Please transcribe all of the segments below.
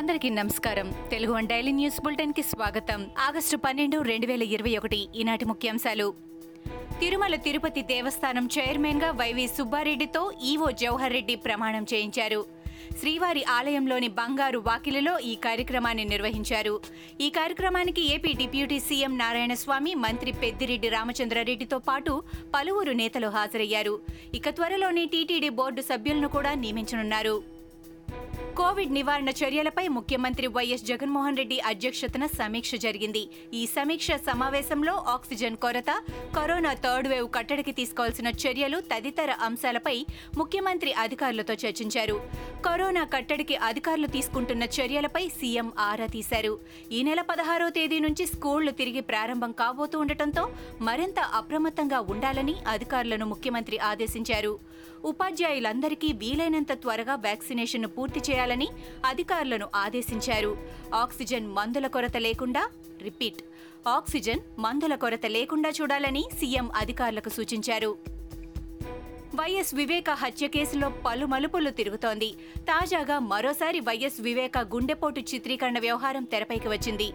అందరికీ నమస్కారం. Telugu one daily news బులెటిన్కి స్వాగతం. ఆగస్టు పన్నెండు రెండు వేల ఇరవై ఒకటి ఈనాటి ముఖ్యాంశాలు. తిరుమల తిరుపతి దేవస్థానం చైర్మన్గా వైవి సుబ్బారెడ్డితో ఈవో జవహర్ రెడ్డి ప్రమాణం చేయించారు. శ్రీవారి ఆలయంలోని బంగారు వాకిలిలో ఈ కార్యక్రమాన్ని నిర్వహించారు. ఈ కార్యక్రమానికి ఏపీ డిప్యూటీ సీఎం నారాయణస్వామి మంత్రి పెద్దిరెడ్డి రామచంద్రారెడ్డితో పాటు పలువురు నేతలు హాజరయ్యారు. ఇక త్వరలోనే టీటీడీ బోర్డు సభ్యులను కూడా నియమించనున్నారు. కోవిడ్ నివారణ చర్యలపై ముఖ్యమంత్రి వైఎస్ జగన్మోహన్ రెడ్డి అధ్యక్షతన సమీక్ష జరిగింది. ఈ సమీక్ష సమావేశంలో ఆక్సిజన్ కొరత కరోనా థర్డ్ వేవ్ కట్టడికి తీసుకోవాల్సిన చర్యలు తదితర అంశాలపై ముఖ్యమంత్రి అధికారులతో చర్చించారు. కరోనా కట్టడికి అధికారులు తీసుకుంటున్న చర్యలపై సీఎం ఆరా తీశారు. ఈ నెల పదహారో తేదీ నుంచి స్కూళ్ళు తిరిగి ప్రారంభం కాబోతూ ఉండటంతో మరింత అప్రమత్తంగా ఉండాలని అధికారులను ముఖ్యమంత్రి ఆదేశించారు. ఉపాధ్యాయులందరికీ వీలైనంత త్వరగా వ్యాక్సినేషన్ పూర్తి చేయాలని అధికారులను ఆదేశించారు. ఆక్సిజన్ మందుల కొరత లేకుండా రిపీట్ ఆక్సిజన్ మందుల కొరత లేకుండా చూడాలని సీఎం అధికారులకు సూచించారు. వైఎస్ వివేక హత్య కేసులో పలు మలుపులు తిరుగుతోంది. తాజాగా మరోసారి వైఎస్ వివేక గుండెపోటు చిత్రీకరణ వ్యవహారం తెరపైకి వచ్చింది.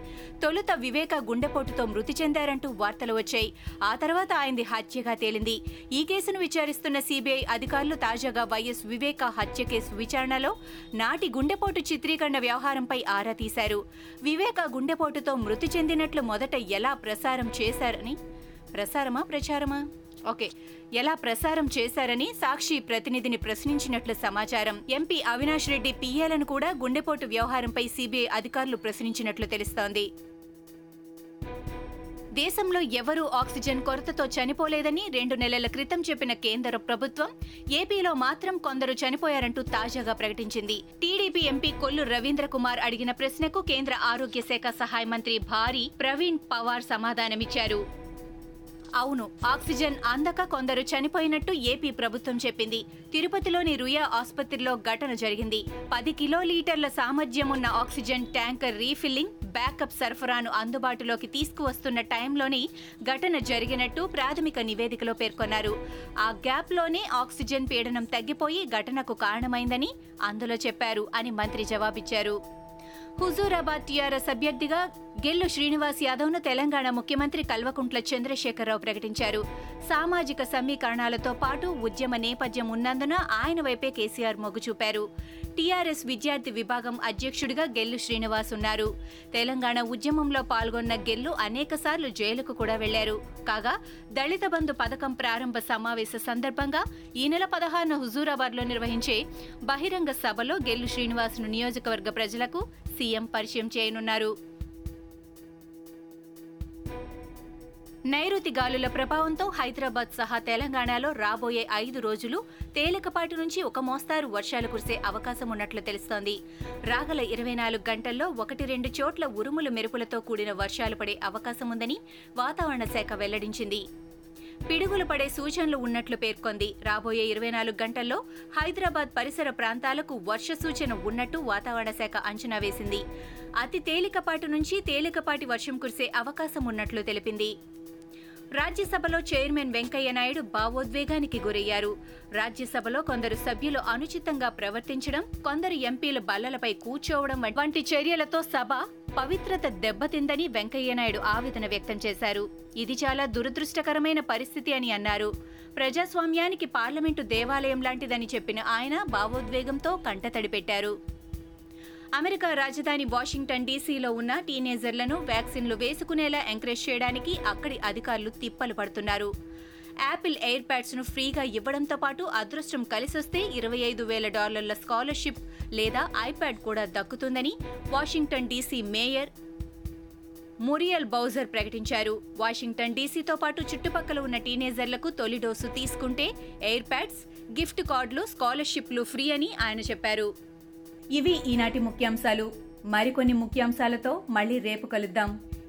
తొలుత వివేక గుండెపోటుతో మృతి చెందారంటూ వార్తలు వచ్చాయి. ఆ తర్వాత ఆయనది హత్యగా తేలింది. ఈ కేసును విచారిస్తున్న సీబీఐ అధికారులు తాజాగా వైఎస్ వివేక హత్య కేసు విచారణలో నాటి గుండెపోటు చిత్రీకరణ వ్యవహారంపై ఆరా తీశారు. వివేక గుండెపోటుతో మృతి చెందినట్లు మొదట ఎలా ప్రసారం చేశారని ప్రసారమా ప్రచారమా? ఓకే. ఎలా ప్రసారం చేశారని సాక్షి ప్రతినిధిని ప్రశ్నించినట్లు సమాచారం. ఎంపీ అవినాష్ రెడ్డి పిఏలను కూడా గుండెపోటు వ్యవహారంపై సీబీఐ అధికారులు ప్రశ్నించినట్లు తెలుస్తోంది. దేశంలో ఎవరూ ఆక్సిజన్ కొరతతో చనిపోలేదని రెండు నెలల క్రితం చెప్పిన కేంద్ర ప్రభుత్వం ఏపీలో మాత్రం కొందరు చనిపోయారంటూ తాజాగా ప్రకటించింది. టీడీపీ ఎంపీ కొల్లు రవీంద్ర కుమార్ అడిగిన ప్రశ్నకు కేంద్ర ఆరోగ్య శాఖ సహాయ మంత్రి భారీ ప్రవీణ్ పవార్ సమాధానమిచ్చారు. అవును ఆక్సిజన్ అందక కొందరు చనిపోయినట్టు ఏపీ ప్రభుత్వం చెప్పింది. తిరుపతిలోని రుయా ఆసుపత్రిలో ఘటన జరిగింది. పది కిలోలీటర్ల సామర్థ్యం ఉన్న ఆక్సిజన్ ట్యాంకర్ రీఫిల్లింగ్ బ్యాకప్ సరఫరాను అందుబాటులోకి తీసుకువస్తున్న టైంలోనే ఘటన జరిగినట్టు ప్రాథమిక నివేదికలో పేర్కొన్నారు. ఆ గ్యాప్లోనే ఆక్సిజన్ పీడనం తగ్గిపోయి ఘటనకు కారణమైందని అందులో చెప్పారు అని మంత్రి జవాబిచ్చారు. హుజూరాబాద్ టీఆర్ఎస్ అభ్యర్థిగా గెల్లు శ్రీనివాస్ యాదవ్ను తెలంగాణ ముఖ్యమంత్రి కల్వకుంట్ల చంద్రశేఖరరావు ప్రకటించారు. సామాజిక సమీకరణాలతో పాటు ఉద్యమ నేపథ్యం ఉన్నందున ఆయన వైపే కేసీఆర్ మొగ్గుచూపారు టీఆర్ఎస్ విద్యార్థి విభాగం అధ్యక్షుడిగా గెల్లు శ్రీనివాస్ ఉన్నారు. తెలంగాణ ఉద్యమంలో పాల్గొన్న గెల్లు అనేకసార్లు జైలుకు కూడా వెళ్ళారు. కాగా దళిత బంధు పథకం ప్రారంభ సమావేశ సందర్భంగా ఈ నెల పదహారున హుజూరాబాద్లో నిర్వహించే బహిరంగ సభలో గెల్లు శ్రీనివాస్ను నియోజకవర్గ ప్రజలకు సీఎం పరిచయం చేయనున్నారు. నైరుతి గాలుల ప్రభావంతో హైదరాబాద్ సహా తెలంగాణలో రాబోయే ఐదు రోజులు తేలికపాటి నుంచి ఒక మోస్తారు వర్షాలు కురిసే అవకాశం ఉన్నట్లు తెలుస్తోంది. రాగల ఇరవై నాలుగు గంటల్లో ఒకటి రెండు చోట్ల ఉరుములు మెరుపులతో కూడిన వర్షాలు పడే అవకాశం ఉందని వాతావరణ శాఖ వెల్లడించింది. పిడుగులు పడే సూచనలు ఉన్నట్లు పేర్కొంది. రాబోయే ఇరవై నాలుగు గంటల్లో హైదరాబాద్ పరిసర ప్రాంతాలకు వర్ష సూచన ఉన్నట్టు వాతావరణ శాఖ అంచనా వేసింది. అతి తేలికపాటి నుంచి తేలికపాటి వర్షం కురిసే అవకాశం ఉన్నట్లు తెలిపింది. రాజ్యసభలో చైర్మన్ వెంకయ్య నాయుడు భావోద్వేగానికి గురయ్యారు. రాజ్యసభలో కొందరు సభ్యులు అనుచితంగా ప్రవర్తించడం కొందరు ఎంపీలు బల్లలపై కూర్చోవడం వంటి చర్యలతో సభ పవిత్రత దెబ్బతిందని వెంకయ్యనాయుడు ఆవేదన వ్యక్తం చేశారు. ఇది చాలా దురదృష్టకరమైన పరిస్థితి అని అన్నారు. ప్రజాస్వామ్యానికి పార్లమెంటు దేవాలయం లాంటిదని చెప్పిన ఆయన భావోద్వేగంతో కంటతడి పెట్టారు అమెరికా రాజధాని వాషింగ్టన్ డీసీలో ఉన్న టీనేజర్లను వ్యాక్సిన్లు వేసుకునేలా ఎంకరేజ్ చేయడానికి అక్కడి అధికారులు తిప్పలు పడుతున్నారు. యాపిల్ ఎయిర్ ప్యాడ్స్ను ఫ్రీగా ఇవ్వడంతో పాటు అదృష్టం కలిసొస్తే ఇరవై ఐదు వేల డాలర్ల స్కాలర్షిప్ లేదా ఐప్యాడ్ కూడా దక్కుతుందని Washington DC mayor Muriel Bowser ప్రకటించారు. వాషింగ్టన్ డీసీతో పాటు చుట్టుపక్కల ఉన్న టీనేజర్లకు తొలి డోసు తీసుకుంటే ఎయిర్ ప్యాడ్స్ గిఫ్ట్ కార్డులు స్కాలర్షిప్లు ఫ్రీ అని ఆయన చెప్పారు. ఇవి ఈనాటి ముఖ్యాంశాలు. మరికొన్ని ముఖ్యాంశాలతో మళ్ళీ రేపు కలుద్దాం.